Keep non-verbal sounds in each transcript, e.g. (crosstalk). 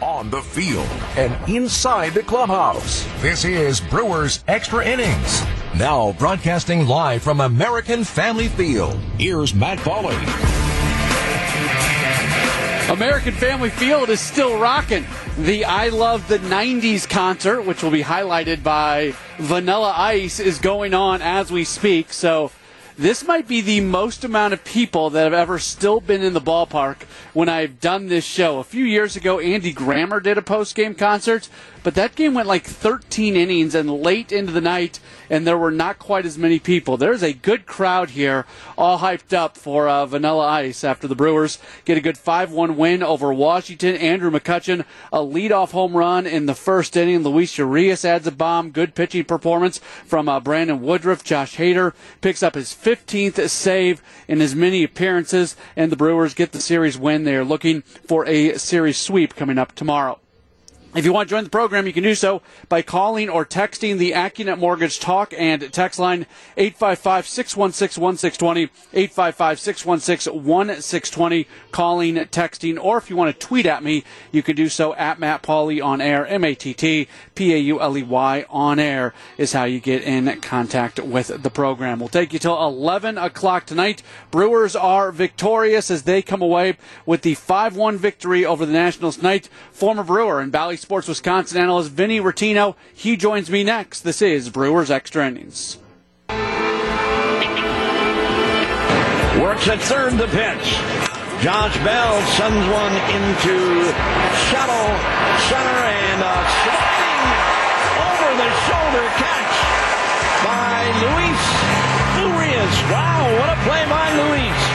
on the field, and inside the clubhouse. This is Brewers Extra Innings. Now broadcasting live from American Family Field. Here's Matt Pauley. American Family Field is still rocking. The I Love the 90s concert, which will be highlighted by Vanilla Ice, is going on as we speak. So this might be the most amount of people that have ever still been in the ballpark when I've done this show. A few years ago, Andy Grammer did a post game concert, but that game went like 13 innings and late into the night, and there were not quite as many people. There's a good crowd here, all hyped up for uh, Vanilla Ice after the Brewers get a good 5 1 win over Washington. Andrew McCutchen, a leadoff home run in the first inning. Luis Urias adds a bomb. Good pitching performance from uh, Brandon Woodruff. Josh Hader picks up his 15th save in as many appearances, and the Brewers get the series win. They are looking for a series sweep coming up tomorrow. If you want to join the program, you can do so by calling or texting the AccuNet Mortgage Talk and text line 855-616-1620, 855-616-1620, calling, texting, or if you want to tweet at me, you can do so at Matt Pauley on air, M-A-T-T-P-A-U-L-E-Y on air is how you get in contact with the program. We'll take you till 11 o'clock tonight. Brewers are victorious as they come away with the 5-1 victory over the Nationals tonight. Former Brewer and Sports Wisconsin analyst Vinny Rottino. He joins me next. This is Brewers Extra Innings. Works at third the pitch. Josh Bell sends one into shallow center and a sliding over the shoulder catch by Luis Urias. Wow, what a play by Luis.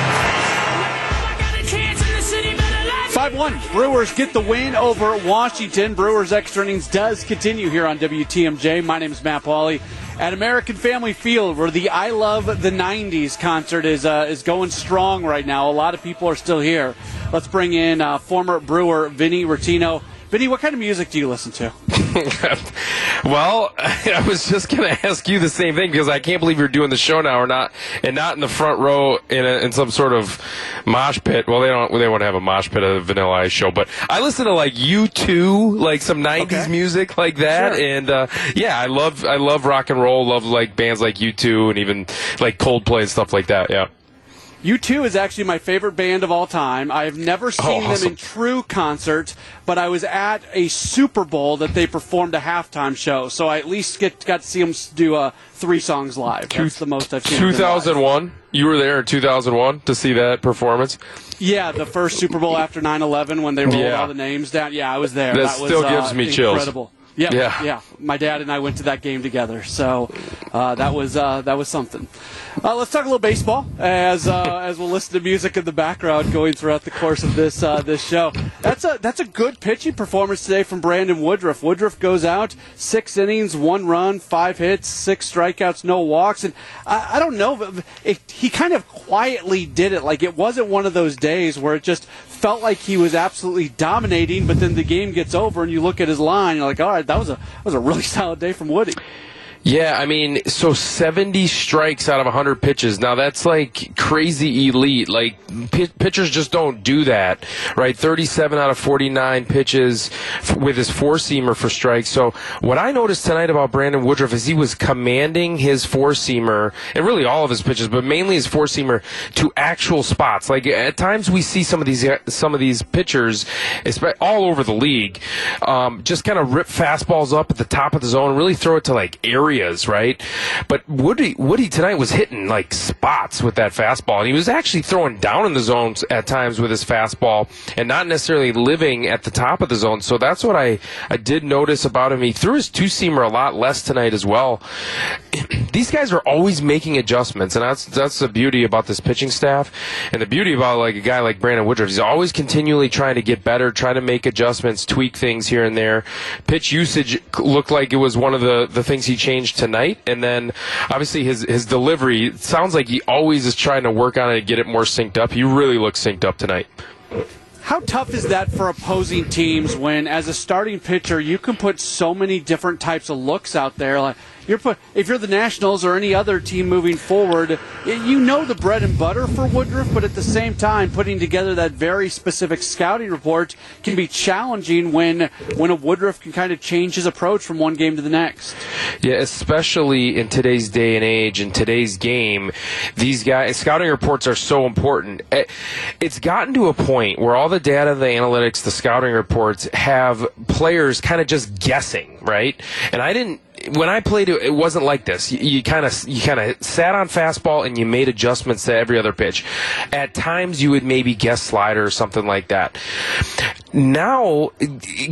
1. Brewers get the win over Washington. Brewers extra innings does continue here on WTMJ. My name is Matt Pauley at American Family Field, where the I Love the 90s concert is, uh, is going strong right now. A lot of people are still here. Let's bring in uh, former Brewer Vinny Rottino. Vinny, what kind of music do you listen to? (laughs) well, (laughs) I was just going to ask you the same thing because I can't believe you're doing the show now or not, and not in the front row in, a, in some sort of mosh pit. Well, they don't they want to have a mosh pit at a Vanilla Ice show, but I listen to like U2, like some '90s Okay. music like that, Sure. and uh, yeah, I love I love rock and roll, love like bands like U2 and even like Coldplay and stuff like that. Yeah. U2 is actually my favorite band of all time. I've never seen them awesome. in true concert, but I was at a Super Bowl that they performed a halftime show, so I at least get got to see them do uh, three songs live. That's the most I've seen. of them live. 2001. You were there in 2001 to see that performance. Yeah, the first Super Bowl after 9/11 when they rolled Yeah. all the names down. Yeah, I was there. That was, still uh, gives me chills. Incredible. Yeah, Yeah. yeah, My dad and I went to that game together, so uh, that was uh, that was something. Uh, let's talk a little baseball as uh, (laughs) as we'll listen to music in the background going throughout the course of this uh, this show. That's a that's a good pitching performance today from Brandon Woodruff. Woodruff goes out six innings, one run, five hits, six strikeouts, no walks, and I, I don't know. but It, he kind of quietly did it. Like it wasn't one of those days where it just felt like he was absolutely dominating, but then the game gets over and you look at his line, you're like, all right, that was a that was a really (laughs) solid day from Woody. Yeah, I mean, so 70 strikes out of 100 pitches. Now that's like crazy elite. Like pi pitchers just don't do that, right? 37 out of 49 pitches f- with his four seamer for strikes. So what I noticed tonight about Brandon Woodruff is he was commanding his four seamer and really all of his pitches, but mainly his four seamer to actual spots. Like at times we see some of these some of these pitchers, all over the league, um, just kind of rip fastballs up at the top of the zone, really throw it to like areas, right? But Woody Woody tonight was hitting like spots with that fastball, and he was actually throwing down in the zones at times with his fastball, and not necessarily living at the top of the zone. So that's what I I did notice about him. He threw his two seamer a lot less tonight as well. (clears throat) These guys are always making adjustments, and that's that's the beauty about this pitching staff, and the beauty about like a guy like Brandon Woodruff. He's always continually trying to get better, trying to make adjustments, tweak things here and there. Pitch usage looked like it was one of the, the things he changed tonight, and then obviously his his delivery sounds like he always is trying to work on it and get it more synced up. He really looks synced up tonight. How tough is that for opposing teams when, as a starting pitcher, you can put so many different types of looks out there? Like you're put if you're the Nationals or any other team moving forward, you know the bread and butter for Woodruff, but at the same time, putting together that very specific scouting report can be challenging when when a Woodruff can kind of change his approach from one game to the next. Yeah, especially in today's day and age, in today's game, these guys scouting reports are so important. Eh, it's gotten to a point where all the data, the analytics, the scouting reports have players kind of just guessing, right? And I didn't when I played it, it wasn't like this. You kind of you kind of sat on fastball and you made adjustments to every other pitch. At times, you would maybe guess slider or something like that. Now,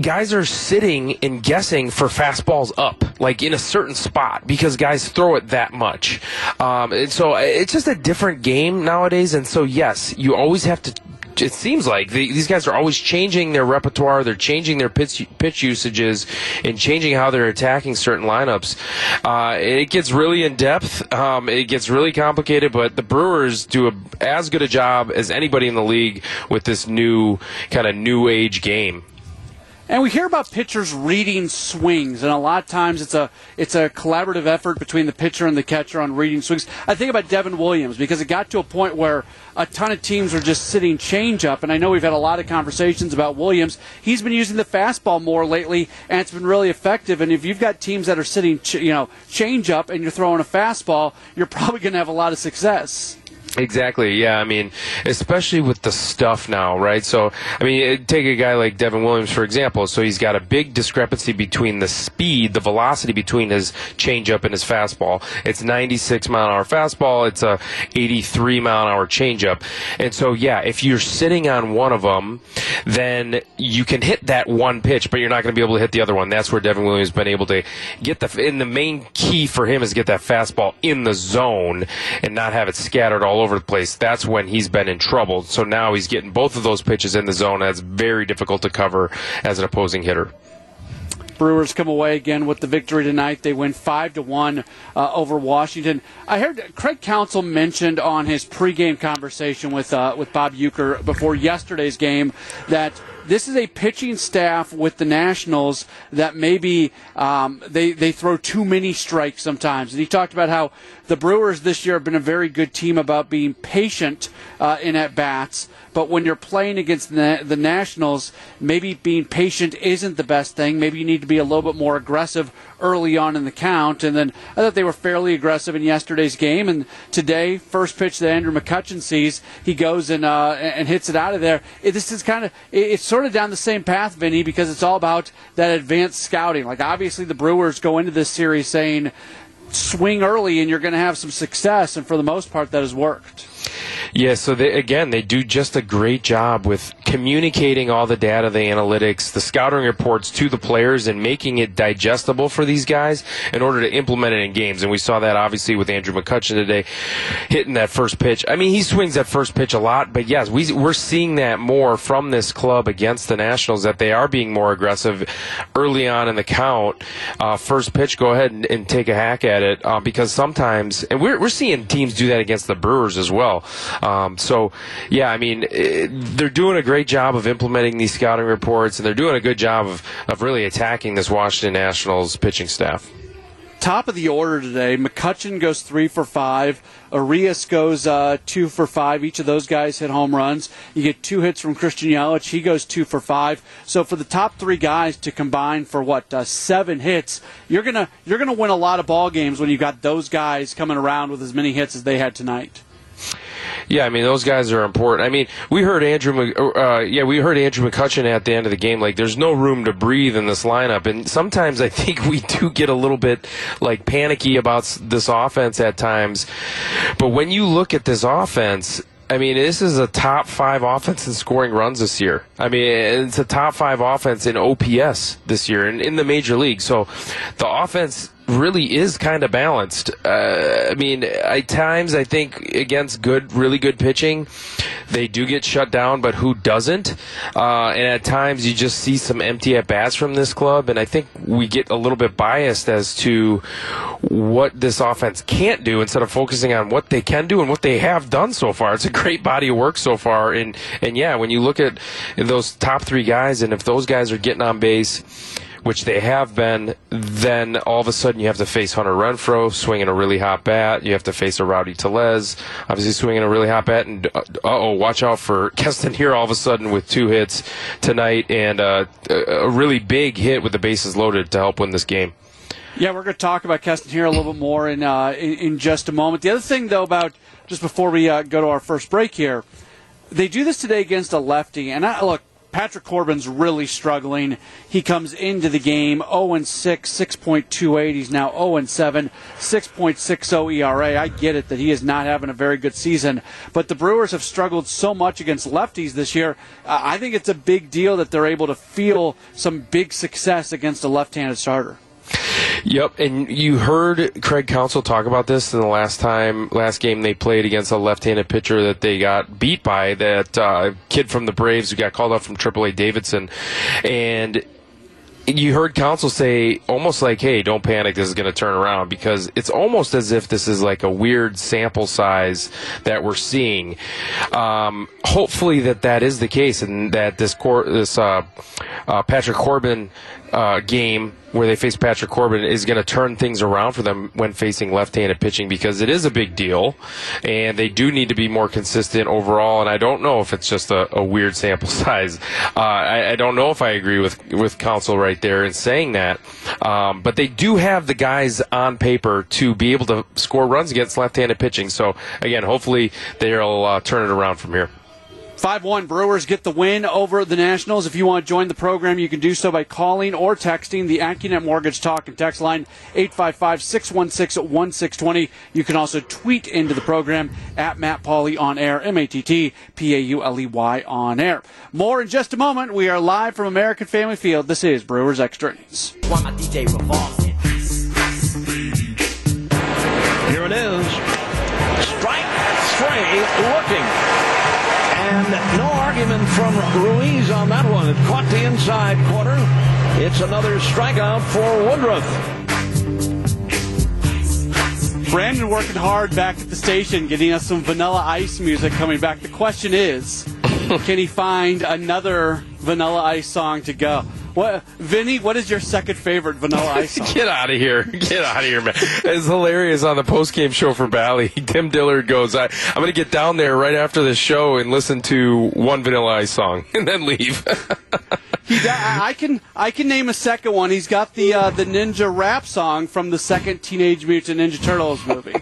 guys are sitting and guessing for fastballs up, like in a certain spot, because guys throw it that much. Um, and so it's just a different game nowadays. And so, yes, you always have to it seems like these guys are always changing their repertoire. They're changing their pitch, pitch usages and changing how they're attacking certain lineups. Uh, it gets really in depth. Um, it gets really complicated, but the Brewers do a, as good a job as anybody in the league with this new kind of new age game. And we hear about pitchers reading swings, and a lot of times it's a it's a collaborative effort between the pitcher and the catcher on reading swings. I think about Devin Williams because it got to a point where a ton of teams are just sitting change up, and I know we've had a lot of conversations about Williams. He's been using the fastball more lately, and it's been really effective. And if you've got teams that are sitting, you know, change up, and you're throwing a fastball, you're probably going to have a lot of success. Exactly. Yeah. I mean, especially with the stuff now, right? So, I mean, take a guy like Devin Williams, for example. So he's got a big discrepancy between the speed, the velocity between his changeup and his fastball. It's 96 mile an hour fastball. It's a 83 mile an hour changeup. And so, yeah, if you're sitting on one of them, then you can hit that one pitch, but you're not going to be able to hit the other one. That's where Devin Williams has been able to get the, and the main key for him is get that fastball in the zone and not have it scattered all over the place, that's when he's been in trouble. So now he's getting both of those pitches in the zone. That's very difficult to cover as an opposing hitter. Brewers come away again with the victory tonight. They win five to one uh, over Washington. I heard Craig Counsell mentioned on his pregame conversation with uh, with Bob Uecker before yesterday's game that this is a pitching staff with the Nationals that maybe um, they they throw too many strikes sometimes. And he talked about how the Brewers this year have been a very good team about being patient uh, in at bats. But when you're playing against the, the Nationals, maybe being patient isn't the best thing. Maybe you need to be a little bit more aggressive early on in the count. And then I thought they were fairly aggressive in yesterday's game. And today, first pitch that Andrew McCutchen sees, he goes and uh, and hits it out of there. It, this is kind of it's sort of down the same path, Vinny, because it's all about that advanced scouting. Like obviously, the Brewers go into this series saying swing early and you're going to have some success, and for the most part, that has worked. Yeah, so they, again, they do just a great job with communicating all the data, the analytics, the scouting reports to the players and making it digestible for these guys in order to implement it in games. And we saw that obviously with Andrew McCutchen today hitting that first pitch. I mean, he swings that first pitch a lot, but yes, we, we're seeing that more from this club against the Nationals that they are being more aggressive early on in the count. Uh, first pitch, go ahead and, and, take a hack at it uh, because sometimes, and we're, we're seeing teams do that against the Brewers as well. Um, so, yeah, I mean, it, they're doing a great job of implementing these scouting reports, and they're doing a good job of, of really attacking this Washington Nationals pitching staff. Top of the order today, McCutchen goes three for five. Urias goes uh, two for five. Each of those guys hit home runs. You get two hits from Christian Yelich. He goes two for five. So for the top three guys to combine for what uh, seven hits, you're gonna you're gonna win a lot of ball games when you've got those guys coming around with as many hits as they had tonight. Yeah, I mean those guys are important. I mean, we heard Andrew, uh, yeah, we heard Andrew McCutchen at the end of the game. Like, there's no room to breathe in this lineup, and sometimes I (laughs) think we do get a little bit like panicky about this offense at times. But when you look at this offense, I mean, this is a top five offense in scoring runs this year. I mean, it's a top five offense in OPS this year and in the major league. So the offense really is kind of balanced. Uh, I mean, at times I think against good, really good pitching, they do get shut down, but who doesn't? Uh, and at times you just see some empty at bats from this club, and I think we get a little bit biased as to what this offense can't do instead of focusing on what they can do and what they have done so far. It's a great body of work so far, and and yeah, when you look at those top three guys, and if those guys are getting on base which they have been, then all of a sudden you have to face Hunter Renfroe swinging a really hot bat. You have to face a Rowdy Tellez, obviously swinging a really hot bat. And uh oh, watch out for (laughs) Keston here all of a sudden with two hits tonight and uh, a really big hit with the bases loaded to help win this game. Yeah, we're going to talk about Keston here a little bit more in, uh, in, in just a moment. The other thing, though, about just before we uh, go to our first break here, they do this today against a lefty, and I, look, Patrick Corbin's really struggling. He comes into the game 0 6, 6.28. He's now 0 7, 6.60 ERA. I get it that he is not having a very good season, but the Brewers have struggled so much against lefties this year. I think it's a big deal that they're able to feel some big success against a left handed starter. Yep, and you heard Craig Counsell talk about this in the last time, last game they played against a left-handed pitcher that they got beat by. That uh, kid from the Braves who got called up from AAA, Davidson, and you heard Counsell say almost like, "Hey, don't panic. This is going to turn around," because it's almost as if this is like a weird sample size that we're seeing. Um, hopefully, that that is the case, and that this cor- this uh, uh, Patrick Corbin uh, game where they face Patrick Corbin is going to turn things around for them when facing left-handed pitching because it is a big deal, and they do need to be more consistent overall. And I don't know if it's just a, a weird sample (laughs) size. Uh, I, I, don't know if I agree with with Counsell right there in saying that, um, but they do have the guys on paper to be able to score runs against left-handed pitching. So again, hopefully they'll uh, turn it around from here. 5 1 Brewers get the win over the Nationals. If you want to join the program, you can do so by calling or texting the AccuNet Mortgage Talk and Text line 855 616 1620. You can also tweet into the program at Matt Pauley on air, M A T T P A U L E Y on air. More in just a moment. We are live from American Family Field. This is Brewers Extra Innings. Here it is. Strike three looking. And no argument from Ruiz on that one. It caught the inside corner. It's another strikeout for Woodruff. Brandon working hard back at the station, getting us some Vanilla Ice music coming back. The question is, (laughs) can he find another Vanilla Ice song to go? What, Vinny? What is your second favorite Vanilla (laughs) Ice song? Get out of here! Get out of here, man! It's hilarious on the post game show for Bally. (laughs) Tim Dillard goes, I, "I'm going to get down there right after the show and listen to one Vanilla Ice song (laughs) and then leave." he, I can I can name a second one. He's got the uh, the ninja rap song from the second Teenage Mutant Ninja Turtles movie.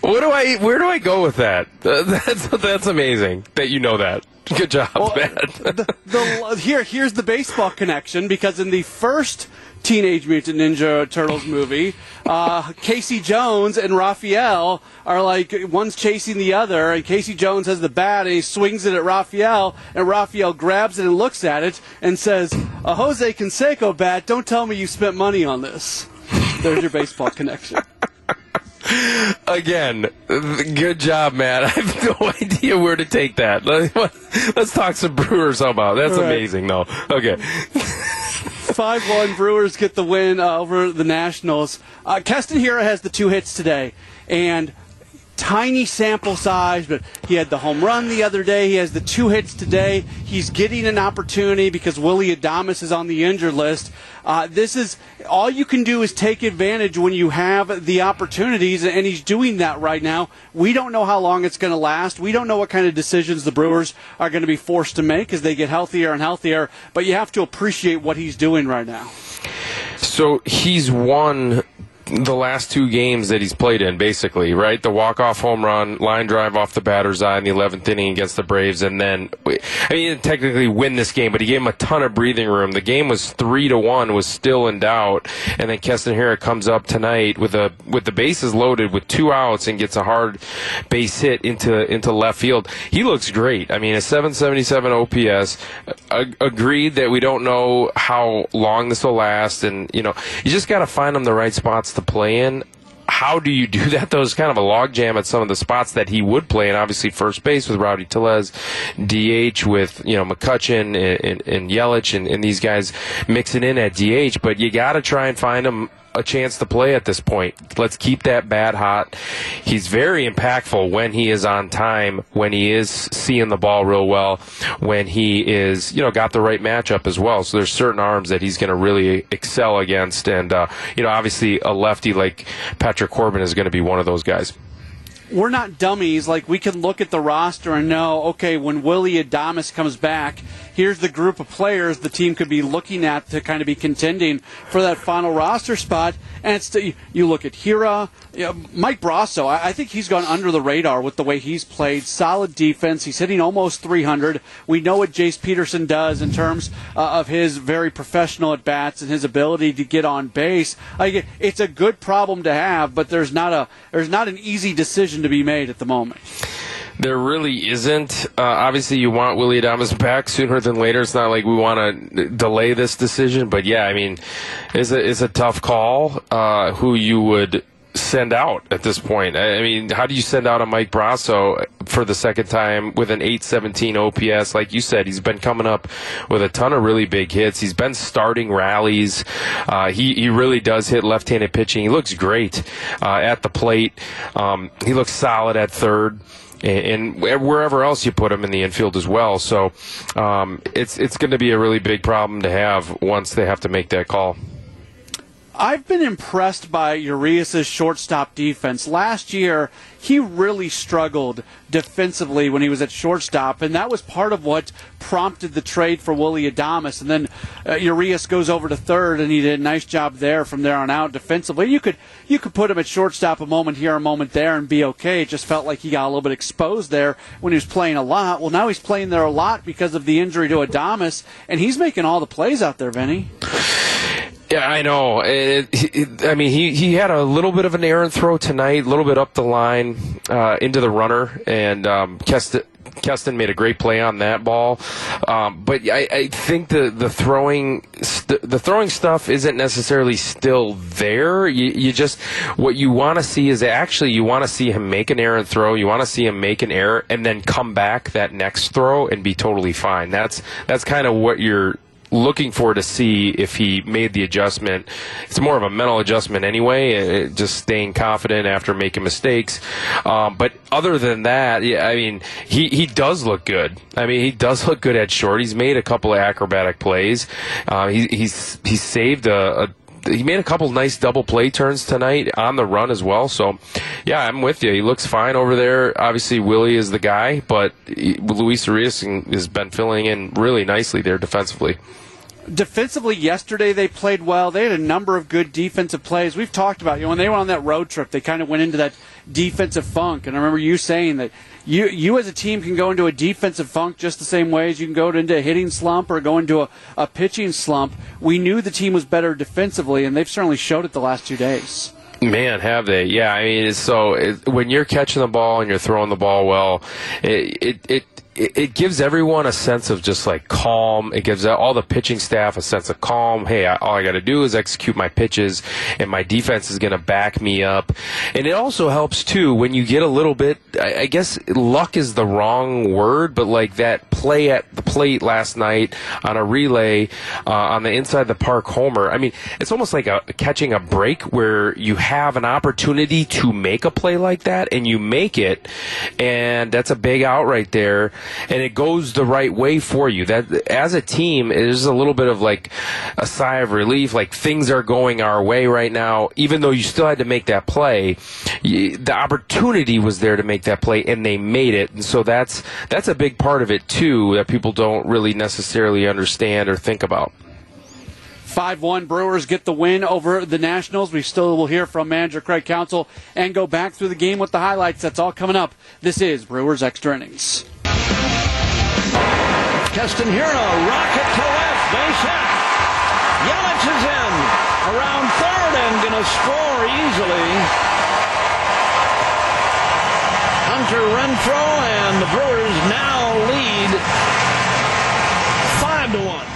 What do I? Where do I go with that? That's that's amazing that you know that. (laughs) Good job, well, man. the, the, here, here's the baseball connection because in the first Teenage Mutant Ninja Turtles movie, uh, Casey Jones and Raphael are like one's chasing the other, and Casey Jones has the bat and he swings it at Raphael, and Raphael grabs it and looks at it and says, "A Jose Canseco bat. Don't tell me you spent money on this." There's your baseball connection. Again, good job, Matt. (laughs) I have no idea where to take that. (laughs) Let's talk some Brewers about. That's right. amazing, though. Okay. (laughs) 5 1 Brewers get the win uh, over the Nationals. Uh, Keston Hiura has the two hits today, and tiny sample size, but he had the home run the other day. He has the two hits today. He's getting an opportunity because Willy Adames is on the injured list. Uh, this is all you can do is take advantage when you have the opportunities, and he's doing that right now. We don't know how long it's going to last. We don't know what kind of decisions the Brewers are going to be forced to make as they get healthier and healthier, but you have to appreciate what he's doing right now. So he's won the last two games that he's played in, basically, right? The walk-off home run, line drive off the batter's eye in the 11th inning against the Braves, and then, I mean, technically win this game, but he gave him a ton of breathing room. The game was three to one, was still in doubt, and then Keston Hiura comes up tonight with a with the bases loaded with two outs and gets a hard base hit into into left field. He looks great. I mean, a 777 OPS. agreed that we don't know how long this will last, and you know, you just got to find him the right spots to play in. How do you do (laughs) that? Though it's kind of a logjam at some of the spots that he would play in. Obviously, first base with Rowdy Tellez, DH with you know McCutchen and, and, and Yelich and, and these guys mixing in at DH. But you got to try and find them a chance to play at this point. Let's keep that bat hot. He's very impactful when he is on time, when he is seeing the ball real well, when he is, you know, got the right matchup as well. So there's certain arms that he's going to really excel against. And, uh, you know, obviously a lefty like Patrick Corbin is going to be one of those guys we're not dummies. Like we can look at the roster and know, okay, when Willy Adames comes back, here's the group of players the team could be looking at to kind of be contending for that final roster spot. And it's you look at Hiura, you know, Mike Brosseau. I, I think he's gone under the radar with the way he's played. Solid defense. He's hitting almost 300. We know what Jace Peterson does in terms uh, of his very professional at bats and his ability to get on base. It's a good problem to have, but there's not a there's not an easy decision to be made at the moment. There really isn't. Uh, obviously, you want Willy Adames back sooner than later. It's not like we want to delay this decision, but yeah, I mean, it's a it's a tough call. Uh, who you would send out at this point? I mean, how do you send out a Mike Brosseau for the second time with an 817 OPS? Like you said, he's been coming up with a ton of really big hits. He's been starting rallies. Uh, he, he really does hit left handed pitching. He looks great uh, at the plate. Um, he looks solid at third and, wherever else you put them in the infield as well. So um, it's it's going to be a really big problem to have once they have to make that call. I've been impressed by Urias' shortstop defense. Last year, he really struggled defensively when he was at shortstop, and that was part of what prompted the trade for Willy Adames. And then uh, Urias goes over to third, and he did a nice job there from there on out defensively. You could you could put him at shortstop a moment here, a moment there, and be okay. It just felt like he got a little bit exposed there when he was playing a lot. Well, now he's playing there a lot because of the injury to Adames, and he's making all the plays out there, Vinny. Yeah, I know. It, it, I mean, he, he had a little bit of an errant throw tonight, a little bit up the line uh, into the runner, and um, Keston, Keston made a great play on that ball. Um, but I, I, think the the throwing st- the throwing stuff isn't necessarily still there. You, you just what you want to see is actually you want to see him make an errant throw. You want to see him make an error and then come back that next throw and be totally fine. That's that's kind of what you're looking for to see if he made the adjustment. It's more of a mental adjustment anyway, uh, just staying confident after making mistakes. Um, but other than that, yeah, I mean, he, he does look good. I mean, he does look good at short. He's made a couple of acrobatic plays. Uh, he, he's he's saved a, a he made a couple nice double play turns tonight on the run as well. So, yeah, I'm with you. He looks fine over there. Obviously, Willy is the guy, but Luis Urias has been filling in really nicely there defensively. Defensively, yesterday they played well. They had a number of good defensive plays. We've talked about you know when they went on that road trip, they kind of went into that defensive funk. And I remember you saying that you you as a team can go into a defensive funk just the same way as you can go into a hitting slump or go into a, a pitching slump. We knew the team was better defensively, and they've certainly showed it the last two days. Man, have they? Yeah, I mean, so it, when you're catching the ball and you're throwing the ball well, it, it, it it, it, gives everyone a sense of just like calm. It gives all the pitching staff a sense of calm. Hey, I, all I got to do is execute my pitches, and my defense is going to back me up. And it also helps too when you get a little bit. I, I, guess luck is the wrong word, but like that play at the plate last night on a relay uh, on the inside the park homer. I mean, it's almost like a, catching a break where you have an opportunity to make a play like that, and you make it, and that's a big out right there and it goes the right way for you. That as a team, it is a little bit of like a sigh of relief, like things are going our way right now. Even though you still had to make that play, the opportunity was there to make that play, and they made it. And so that's that's a big part of it too that people don't really necessarily understand or think about. 5 1 Brewers get the win over the Nationals. We still will hear from manager Craig Counsell and go back through the game with the highlights. That's all coming up. This is Brewers Extra Innings. A rocket to left, base hit. Yelich is in around third and going to score easily. Hunter Renfroe and the Brewers now lead five to one.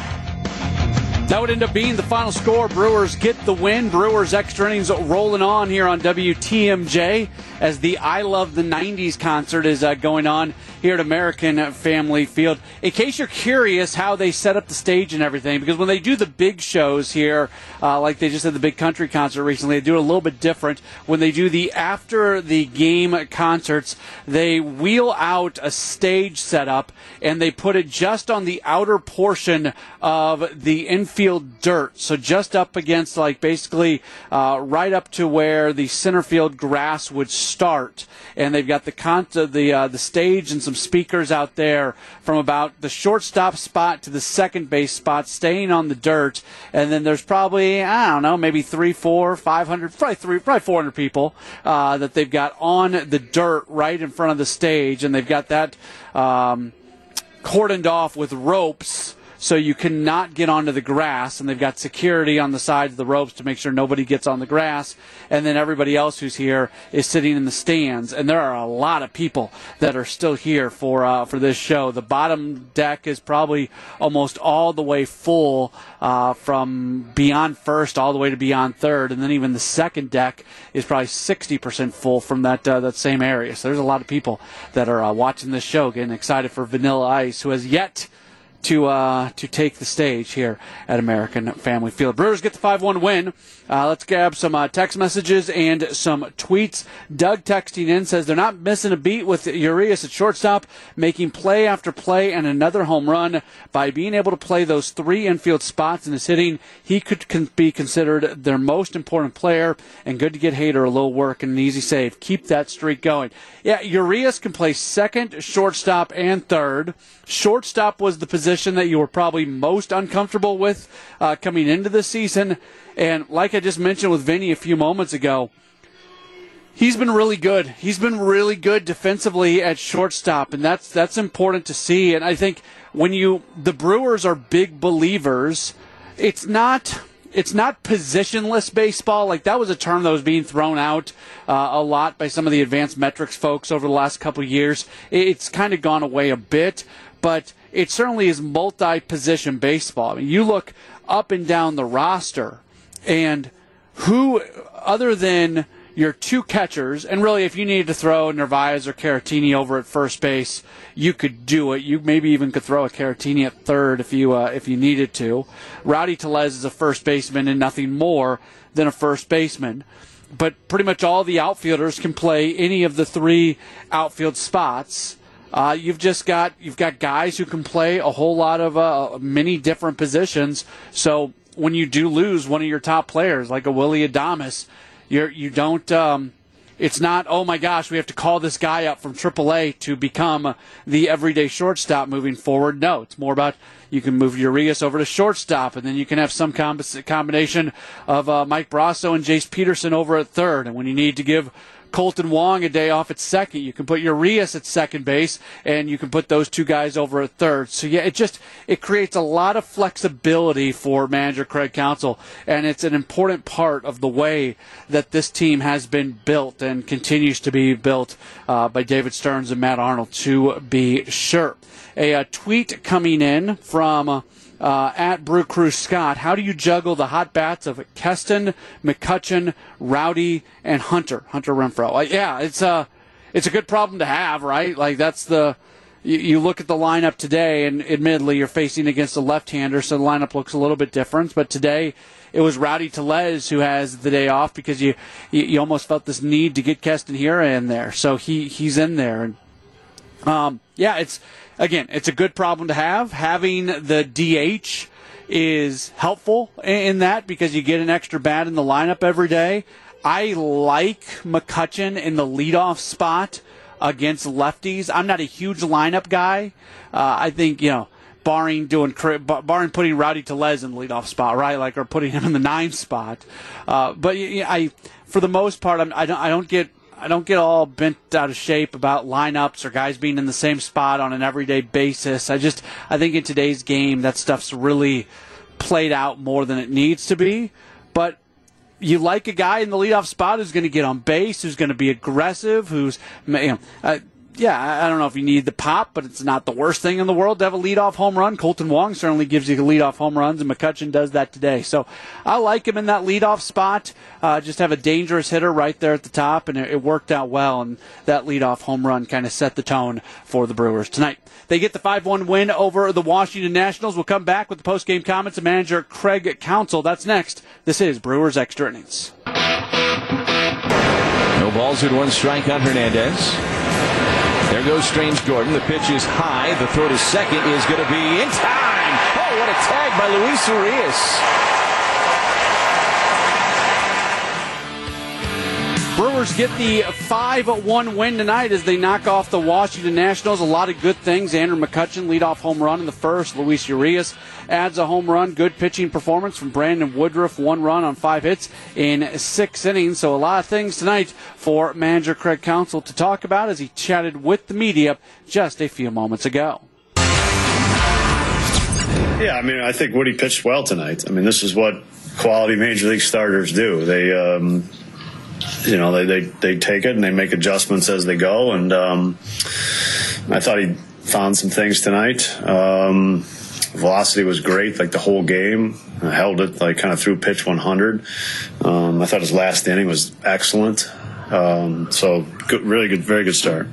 That would end up being the final score. Brewers get the win. Brewers extra innings rolling on here on WTMJ as the I Love the 90s concert is uh, going on here at American Family Field. In case you're curious how they set up the stage and everything, because when they do the big shows here, uh, like they just did the big country concert recently, they do it a little bit different. When they do the after the game concerts, they wheel out a stage setup and they put it just on the outer portion of the infield dirt. So just up against, like, basically uh, right up to where the center field grass would start. And they've got the con- the uh, the stage and some speakers out there from about the shortstop spot to the second base spot, staying on the dirt. And then there's probably I don't know, maybe three, four, five hundred, probably three, probably four hundred people uh, that they've got on the dirt right in front of the stage, and they've got that um, cordoned off with ropes so you cannot get onto the grass, and they've got security on the sides of the ropes to make sure nobody gets on the grass. And then everybody else who's here is sitting in the stands, and there are a lot of people that are still here for uh, for this show. The bottom deck is probably almost all the way full uh, from beyond first all the way to beyond third, and then even the second deck is probably 60% full from that uh, that same area. So there's a lot of people that are uh, watching this show, getting excited for Vanilla Ice, who has yet to uh, to take the stage here at American Family Field. Brewers get the 5-1 win. Uh, let's grab some uh, text messages and some tweets. Doug texting in says they're not missing a beat with Urias at shortstop, making play after play and another home run. By being able to play those three infield spots in his hitting, he could con- be considered their most important player. And good to get Hader a little work and an easy save. Keep that streak going. Yeah, Urias can play second, shortstop, and third. Shortstop was the position that you were probably most uncomfortable with uh, coming into the season. And like I just mentioned with Vinny a few moments ago, he's been really good. He's been really good defensively at shortstop, and that's that's important to see. And I think when you the Brewers are big believers, it's not it's not positionless baseball. Like that was a term that was being thrown out uh, a lot by some of the advanced metrics folks over the last couple years. It's kind of gone away a bit, but it certainly is multi-position baseball. I mean, you look up and down the roster, and who other than your two catchers, and really, if you needed to throw Narvaez or Caratini over at first base, you could do it. You maybe even could throw a Caratini at third if you uh, if you needed to. Rowdy Tellez is a first baseman and nothing more than a first baseman. But pretty much all the outfielders can play any of the three outfield spots. Uh, you've just got you've got guys who can play a whole lot of uh, many different positions. So when you do lose one of your top players, like a Willy Adames, you're you don't. Um, it's not. Oh my gosh, we have to call this guy up from AAA to become the everyday shortstop moving forward. No, it's more about you can move Urias over to shortstop, and then you can have some combination of uh, Mike Brosseau and Jace Peterson over at third. And when you need to give Kolten Wong a day off at second. You can put Urias at second base, and you can put those two guys over at third. So yeah, it just it creates a lot of flexibility for manager Craig Counsell, and it's an important part of the way that this team has been built and continues to be built uh, by David Stearns and Matt Arnold, to be sure. A, a tweet coming in from uh, at Brew Crew Scott. How do you juggle the hot bats of Keston, McCutchen, Rowdy, and Hunter? Hunter Renfroe. Uh, yeah, it's a it's a good problem to have, right? Like that's the you, you look at the lineup today, and admittedly you're facing against a left-hander, so the lineup looks a little bit different. But today it was Rowdy Tellez who has the day off because you, you, you almost felt this need to get Keston Hiura in there, so he he's in there, and um, yeah, it's again, it's a good problem to have. Having the DH is helpful in that because you get an extra bat in the lineup every day. I like McCutchen in the leadoff spot against lefties. I'm not a huge lineup guy. Uh, I think you know, barring doing barring putting Rowdy Tellez in the leadoff spot, right? Like or putting him in the nine spot. Uh, but I, for the most part, I'm, I don't I don't get I don't get all bent out of shape about lineups or guys being in the same spot on an everyday basis. I just I think in today's game that stuff's really played out more than it needs to be. But you like a guy in the leadoff spot who's going to get on base, who's going to be aggressive, who's you know. Uh, yeah, I don't know if you need the pop, but it's not the worst thing in the world to have a leadoff home run. Kolten Wong certainly gives you the leadoff home runs, and McCutchen does that today. So I like him in that leadoff spot. Uh, just have a dangerous hitter right there at the top, and it, it worked out well. And that leadoff home run kind of set the tone for the Brewers tonight. They get the 5-1 win over the Washington Nationals. We'll come back with the post-game comments of manager Craig Counsell. That's next. This is Brewers Extra Innings. No balls in one strike on Hernandez. There goes Strange Gordon. The pitch is high. The throw to second is going to be in time. Oh, what a tag by Luis Urias. Get the 5 1 win tonight as they knock off the Washington Nationals. A lot of good things. Andrew McCutchen lead off home run in the first. Luis Urias adds a home run. Good pitching performance from Brandon Woodruff. One run on five hits in six innings. So a lot of things tonight for manager Craig Counsell to talk about as he chatted with the media just a few moments ago. Yeah, I mean, I think Woody pitched well tonight. I mean, this is what quality major league starters do. They, um, you know, they, they, they take it and they make adjustments as they go. And um, I thought he found some things tonight. Um, velocity was great, like the whole game. I held it like kind of through pitch 100. Um, I thought his last inning was excellent. Um, so good, really good, very good start.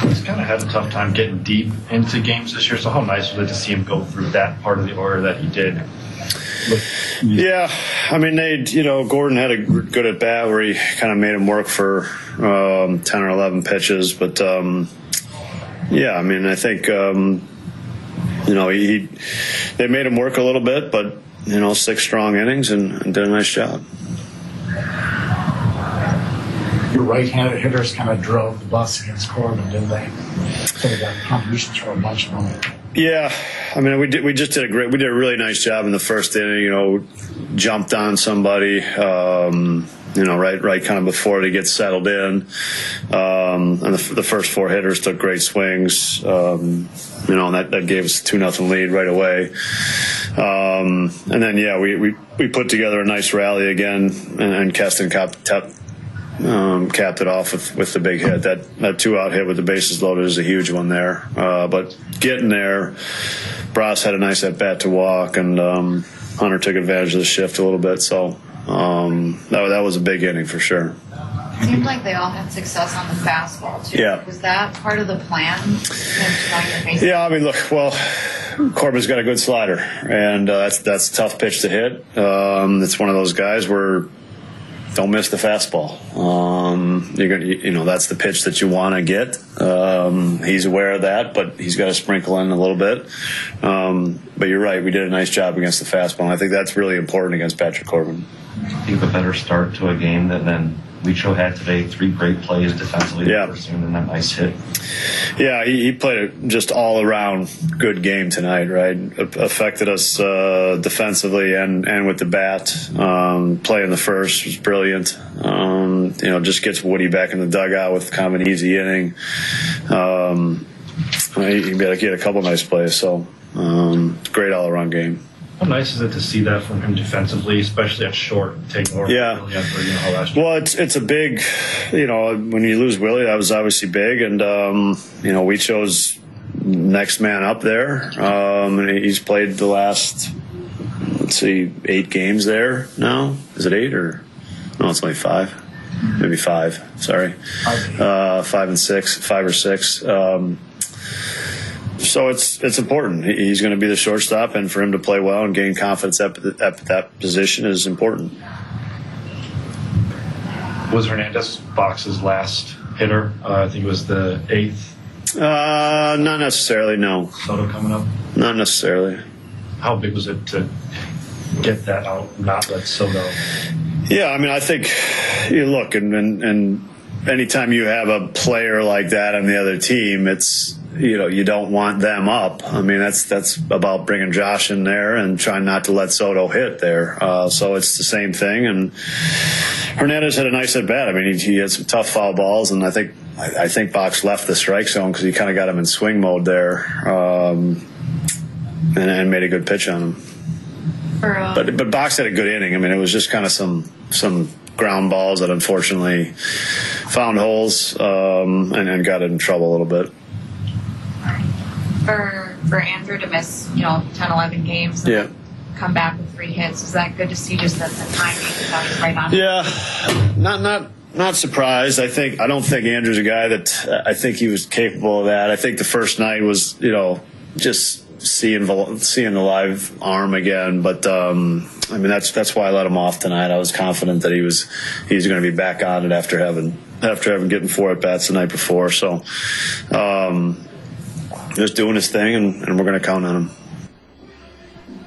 He's kind of had a tough time getting deep into games this year. So how nice was it to see him go through that part of the order that he did? Yeah, I mean, they, you know, Gordon had a good at bat where he kind of made him work for um, ten or eleven pitches, but um, yeah, I mean, I think um, you know he they made him work a little bit, but you know, six strong innings and, and did a nice job. Your right-handed hitters kind of drove the bus against Corbin, didn't they? So they got contributions from a bunch of them. Yeah, I mean, we did. We just did a great. We did a really nice job in the first inning. You know, jumped on somebody. Um, you know, right, right, kind of before they get settled in. Um, and the, the, first four hitters took great swings. Um, you know, and that, that gave us a two nothing lead right away. Um, and then yeah, we, we we put together a nice rally again, and, and Keston kept, um, capped it off with, with the big hit. That that two out hit with the bases loaded is a huge one there. Uh, but getting there, Bras had a nice at bat to walk, and um, Hunter took advantage of the shift a little bit. So um, that that was a big inning for sure. It seemed like they all had success on the fastball too. Yeah. Was that part of the plan? Yeah, I mean, look, well, Corbin's got a good slider, and uh, that's that's a tough pitch to hit. Um, it's one of those guys where don't miss the fastball. Um, you're gonna, you know, that's the pitch that you want to get. Um, he's aware of that, but he's got to sprinkle in a little bit. Um, but you're right, we did a nice job against the fastball. And I think that's really important against Patrick Corbin. You have a better start to a game than, than Leacho had today. Three great plays defensively. Yeah. And that nice hit. Yeah, he, he played a just all around good game tonight, right? affected us uh, defensively and, and with the bat. Um, play in the first was brilliant. Um, you know, just gets Woody back in the dugout with kind of an easy inning. Um, he, he had a couple nice plays, so um, great all around game. How nice is it to see that from him defensively, especially at short, taking over yeah. Willy after, you know. Well, it's it's a big, you know, when you lose Willy, that was obviously big, and um, you know, we chose next man up there, um, and he's played the last, let's see, eight games there now. Is it eight or no? It's only five, maybe five. Sorry, uh, five and six, five or six. Um, so it's it's important. He's going to be the shortstop, and for him to play well and gain confidence at, at that position is important. Was Hernandez Box's last hitter? Uh, I think it was the eighth. Uh, not necessarily. No. Soto coming up. Not necessarily. How big was it to get that out, not let Soto? Yeah, I mean, I think you look and and, and anytime you have a player like that on the other team, it's you know you don't want them up. I mean that's that's about bringing Josh in there and trying not to let Soto hit there. Uh, so it's the same thing. And Hernandez had a nice at bat. I mean he, he had some tough foul balls, and I think I, I think Box left the strike zone because he kind of got him in swing mode there, um, and, and, made a good pitch on him. Uh, but but Box had a good inning. I mean it was just kind of some some ground balls that unfortunately found holes um, and, and got in trouble a little bit. For for Andrew to miss, you know, 10, 11 games. and Yeah. Come back with three hits. Is that good to see? Just that the timing is always right on. Yeah, not not not surprised. I think I don't think Andrew's a guy that uh, I think he was capable of that. I think the first night was you know just seeing the- seeing the live arm again, but um, I mean that's that's why I let him off tonight. I was confident that he was he's going to be back on it after having after having getting four at bats the night before. So um, just doing his thing, and, and we're going to count on him.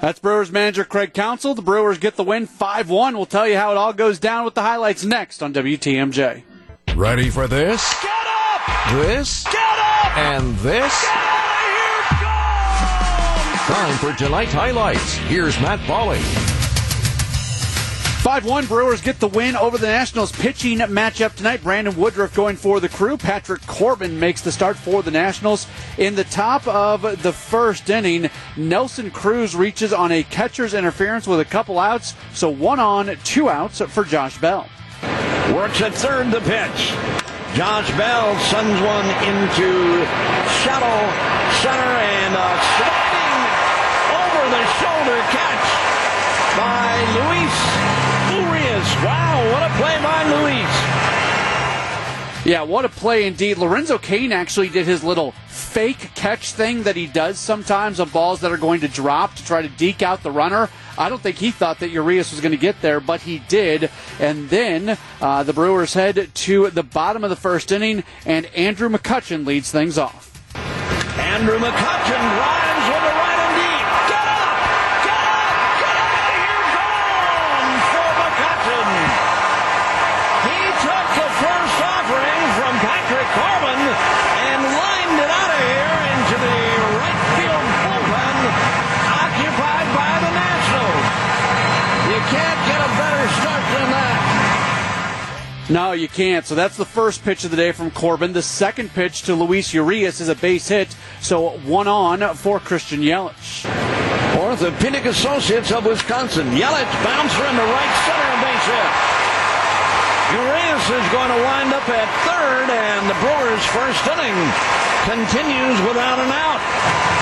That's Brewers manager Craig Counsell. The Brewers get the win 5 1. We'll tell you how it all goes down with the highlights next on WTMJ. Ready for this? Get up! This? Get up! And this? Get out of here! Come! Time for tonight's highlights. Here's Matt Pauley. 5 1 Brewers get the win over the Nationals pitching matchup tonight. Brandon Woodruff going for the crew. Patrick Corbin makes the start for the Nationals. In the top of the first inning, Nelson Cruz reaches on a catcher's interference with a couple outs. So one on, two outs for Josh Bell. Works at third the pitch. Josh Bell sends one into shallow center and a sliding over the shoulder catch by Luis Urias. Wow, what a play by Luis. Yeah, what a play indeed. Lorenzo Cain actually did his little fake catch thing that he does sometimes on balls that are going to drop to try to deke out the runner. I don't think he thought that Urias was going to get there, but he did. And then uh, the Brewers head to the bottom of the first inning, and Andrew McCutchen leads things off. Andrew McCutchen drives with the right and deep. Get up! Get up! Get out of here! Gone for McCutchen. He took the first offering from Patrick Corbin and lined it out of here into the right field bullpen occupied by the Nationals. You can't get a better start than that. No, you can't. So that's the first pitch of the day from Corbin. The second pitch to Luis Urias is a base hit. So one on for Christian Yelich. Orthopedic Associates of Wisconsin. Yelich bouncer in the right center base hit. Urias is going to wind up at third, and the Brewers' first inning continues without an out.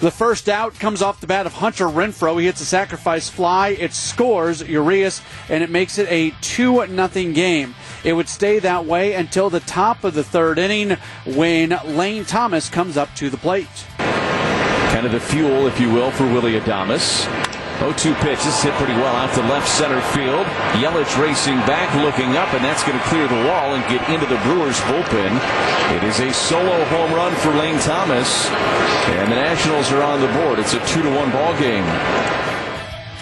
The first out comes off the bat of Hunter Renfroe. He hits a sacrifice fly. It scores Urias, and it makes it a 2 0 game. It would stay that way until the top of the third inning when Lane Thomas comes up to the plate. Kind of the fuel, if you will, for Willy Adames. 0-2 pitch. This is hit pretty well out to left center field. Yelich racing back, looking up, and that's going to clear the wall and get into the Brewers bullpen. It is a solo home run for Lane Thomas, and the Nationals are on the board. It's a two to one ball game.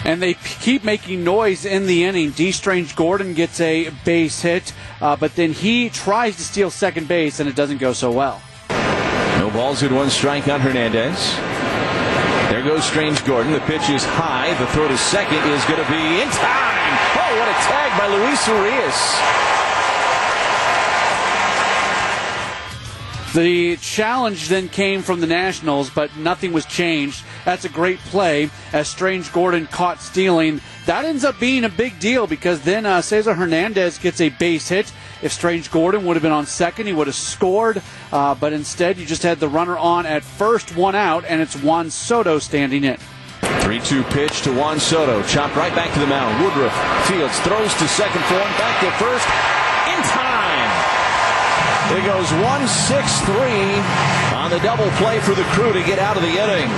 And they keep making noise in the inning. Dee Strange Gordon gets a base hit, uh, but then he tries to steal second base, and it doesn't go so well. No balls in one strike on Hernandez. There goes Strange Gordon. The pitch is high. The throw to second is going to be in time. Oh, what a tag by Luis Urias. The challenge then came from the Nationals, but nothing was changed. That's a great play as Strange Gordon caught stealing. That ends up being a big deal because then uh, Cesar Hernandez gets a base hit. If Strange Gordon would have been on second, he would have scored. Uh, but instead, you just had the runner on at first, one out, and it's Juan Soto standing in. 3 2 pitch to Juan Soto. Chopped right back to the mound. Woodruff fields, throws to second for him, back to first. In time. It goes 1 6 3 on the double play for the crew to get out of the inning.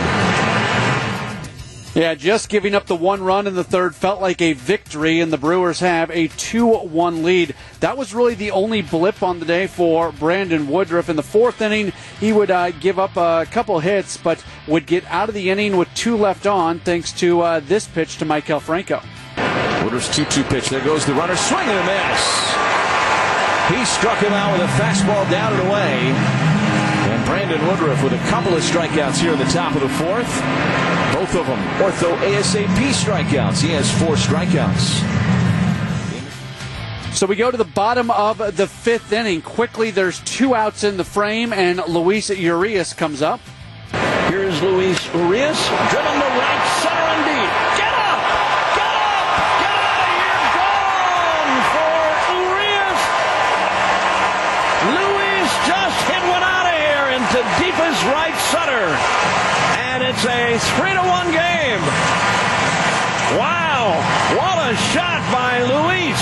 Yeah, just giving up the one run in the third felt like a victory, and the Brewers have a 2 1 lead. That was really the only blip on the day for Brandon Woodruff. In the fourth inning, he would uh, give up a couple hits, but would get out of the inning with two left on thanks to uh, this pitch to Maikel Franco. Woodruff's 2 2 pitch. There goes the runner. Swing and a miss. He struck him out with a fastball down and away. And Brandon Woodruff with a couple of strikeouts here in the top of the fourth. Both of them ortho ASAP strikeouts. He has four strikeouts. So we go to the bottom of the fifth inning. Quickly, there's two outs in the frame, and Luis Urias comes up. Here's Luis Urias, driven to right center and deep. Right center. And it's a three to one game. Wow, what a shot by Luis.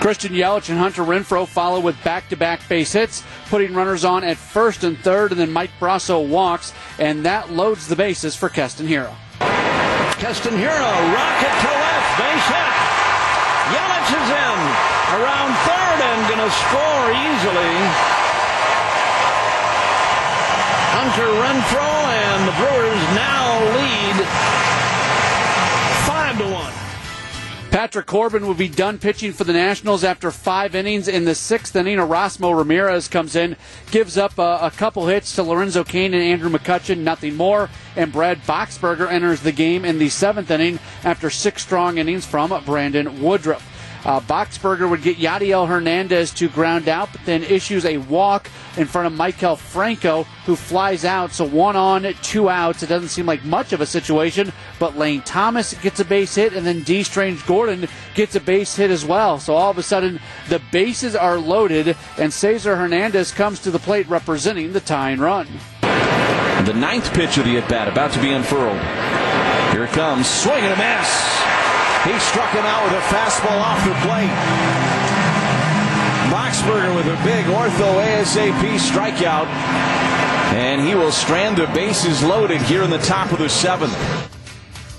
Christian Yelich and Hunter Renfroe follow with back-to-back base hits, putting runners on at first and third, and then Mike Brosseau walks, and that loads the bases for Keston Hiura. Keston Hiura, rocket to left, base hit. Yelich is in, around third, and going to score easily. Hunter Renfroe, and the Brewers now lead five to one. Patrick Corbin will be done pitching for the Nationals after five innings. In the sixth inning, Erasmo Ramirez comes in, gives up a, a, couple hits to Lorenzo Cain and Andrew McCutchen, nothing more. And Brad Boxberger enters the game in the seventh inning after six strong innings from Brandon Woodruff. Uh, Boxberger would get Yadiel Hernandez to ground out, but then issues a walk in front of Maikel Franco, who flies out. So one on, two outs. It doesn't seem like much of a situation, but Lane Thomas gets a base hit, and then Dee Strange Gordon gets a base hit as well. So all of a sudden, the bases are loaded, and Cesar Hernandez comes to the plate representing the tying run. The ninth pitch of the at bat about to be unfurled. Here it comes, swing and a miss. He struck him out with a fastball off the plate. Boxberger with a big ortho ASAP strikeout. And he will strand the bases loaded here in the top of the seventh.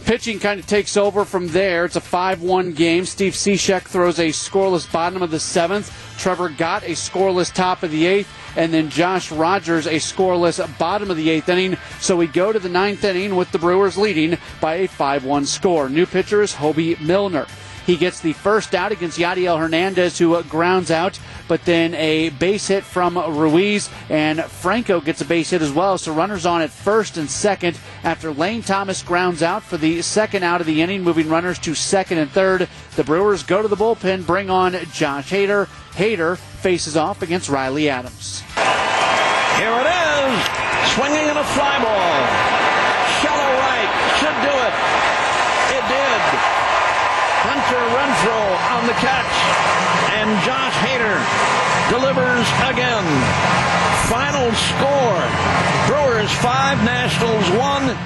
Pitching kind of takes over from there. It's a 5 1 game. Steve Cishek throws a scoreless bottom of the seventh. Trevor Gott a scoreless top of the eighth and then Josh Rogers a scoreless bottom of the eighth inning. So we go to the ninth inning with the Brewers leading by a 5 1 score. New pitcher is Hobie Milner. He gets the first out against Yadiel Hernandez, who uh, grounds out, but then a base hit from Ruiz, and Franco gets a base hit as well. So runners on at first and second after Lane Thomas grounds out for the second out of the inning, moving runners to second and third. The Brewers go to the bullpen, bring on Josh Hader. Hader faces off against Riley Adams. Here it is, swinging in a fly ball. Shallow right, should do it. It did. Hunter Renfroe on the catch, and Josh delivers again. Final score: Brewers five, Nationals one.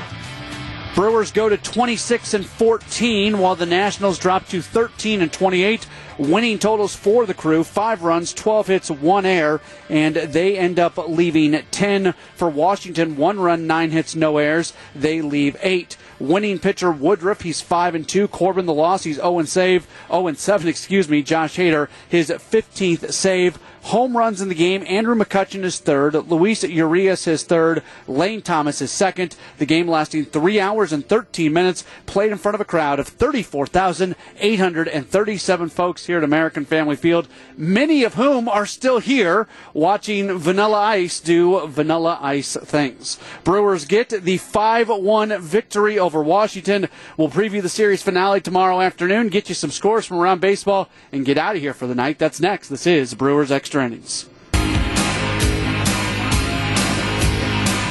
Brewers go to 26 and 14, while the Nationals drop to 13 and 28. Winning totals for the crew: five runs, 12 hits, one air, and they end up leaving 10 for Washington. One run, nine hits, no airs. They leave eight. Winning pitcher Woodruff, he's five and two. Corbin the loss, he's 0 and save, 0 and seven, (laughs) excuse me. Josh Hader, his 15th save home runs in the game. Andrew McCutchen is third. Luis Urias is third. Lane Thomas is second. The game lasting three hours and 13 minutes, played in front of a crowd of 34,837 folks here at American Family Field, many of whom are still here watching Vanilla Ice do Vanilla Ice things. Brewers get the 5-1 victory over Washington. We'll preview the series finale tomorrow afternoon, get you some scores from around baseball, and get out of here for the night. That's next. This is Brewers Extra Innings.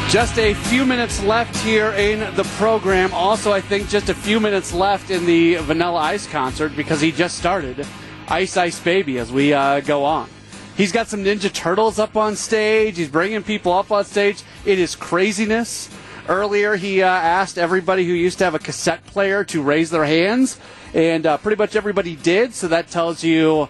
Just a few minutes left here in the program. Also, I think just a few minutes left in the Vanilla Ice concert because he just started Ice Ice Baby as we uh, go on. He's got some Ninja Turtles up on stage. He's bringing people up on stage. It is craziness. Earlier, he uh, asked everybody who used to have a cassette player to raise their hands, and uh, pretty much everybody did. So that tells you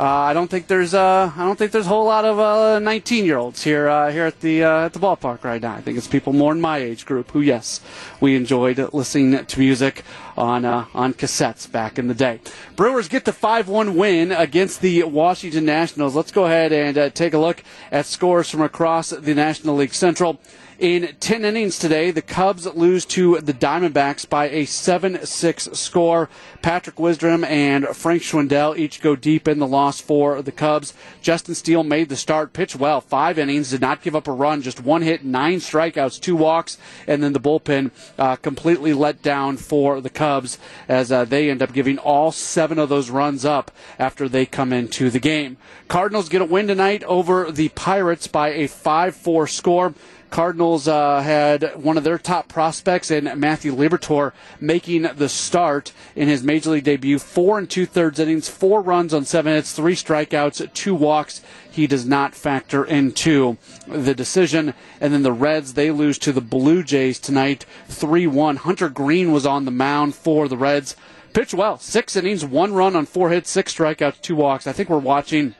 uh, I don't think there's uh, I don't think there's a whole lot of 19 uh, year olds here uh, here at the uh, at the ballpark right now. I think it's people more in my age group who, yes, we enjoyed listening to music on on cassettes back in the day. Brewers get the 5-1 win against the Washington Nationals. Let's go ahead and take a look at scores from across the National League Central. In 10 innings today, the Cubs lose to the Diamondbacks by a 7 6 score. Patrick Wisdom and Frank Schwindel each go deep in the loss for the Cubs. Justin Steele made the start, pitched well, five innings, did not give up a run, just one hit, nine strikeouts, two walks, and then the bullpen uh, completely let down for the Cubs as uh, they end up giving all seven of those runs up after they come into the game. Cardinals get a win tonight over the Pirates by a 5 4 score. Cardinals uh, had one of their top prospects in Matthew Liberatore making the start in his major league debut. Four and two thirds innings, four runs on seven hits, three strikeouts, two walks. He does not factor into the decision. And then the Reds, they lose to the Blue Jays tonight, 3 1. Hunter Greene was on the mound for the Reds. Pitched well, six innings, one run on four hits, six strikeouts, two walks. I think we're watching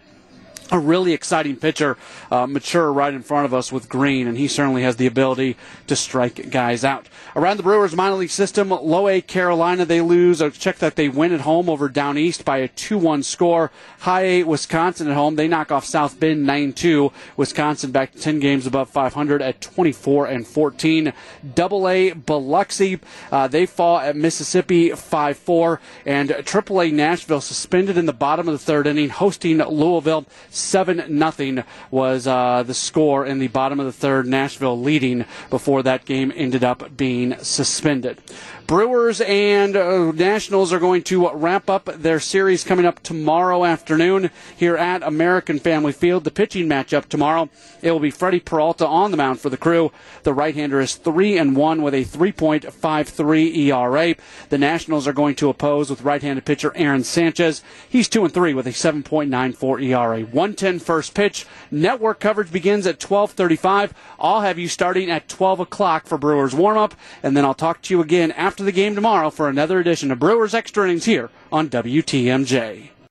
a really exciting pitcher uh, mature right in front of us with Greene, and he certainly has the ability to strike guys out. Around the Brewers minor league system, low A Carolina, they lose. Check that they win at home over Down East by a 2 1 score. High A Wisconsin at home, they knock off South Bend 9 2. Wisconsin back to 10 games above 500 at 24 and 14. Double A Biloxi, uh, they fall at Mississippi 5 4. And Triple A Nashville suspended in the bottom of the third inning, hosting Louisville. 7 nothing was uh, the score in the bottom of the third. Nashville leading before that game ended up being suspended. Brewers and uh, Nationals are going to wrap up their series coming up tomorrow afternoon here at American Family Field. The pitching matchup tomorrow, it will be Freddy Peralta on the mound for the crew. The right-hander is 3 and 1 with a 3.53 ERA. The Nationals are going to oppose with right-handed pitcher Aaron Sanchez. He's 2 and 3 with a 7.94 ERA. 110 first pitch. Network coverage begins at 12:35. I'll have you starting at 12 o'clock for Brewers warm-up, and then I'll talk to you again after after the game tomorrow for another edition of Brewers Extra Innings here on WTMJ.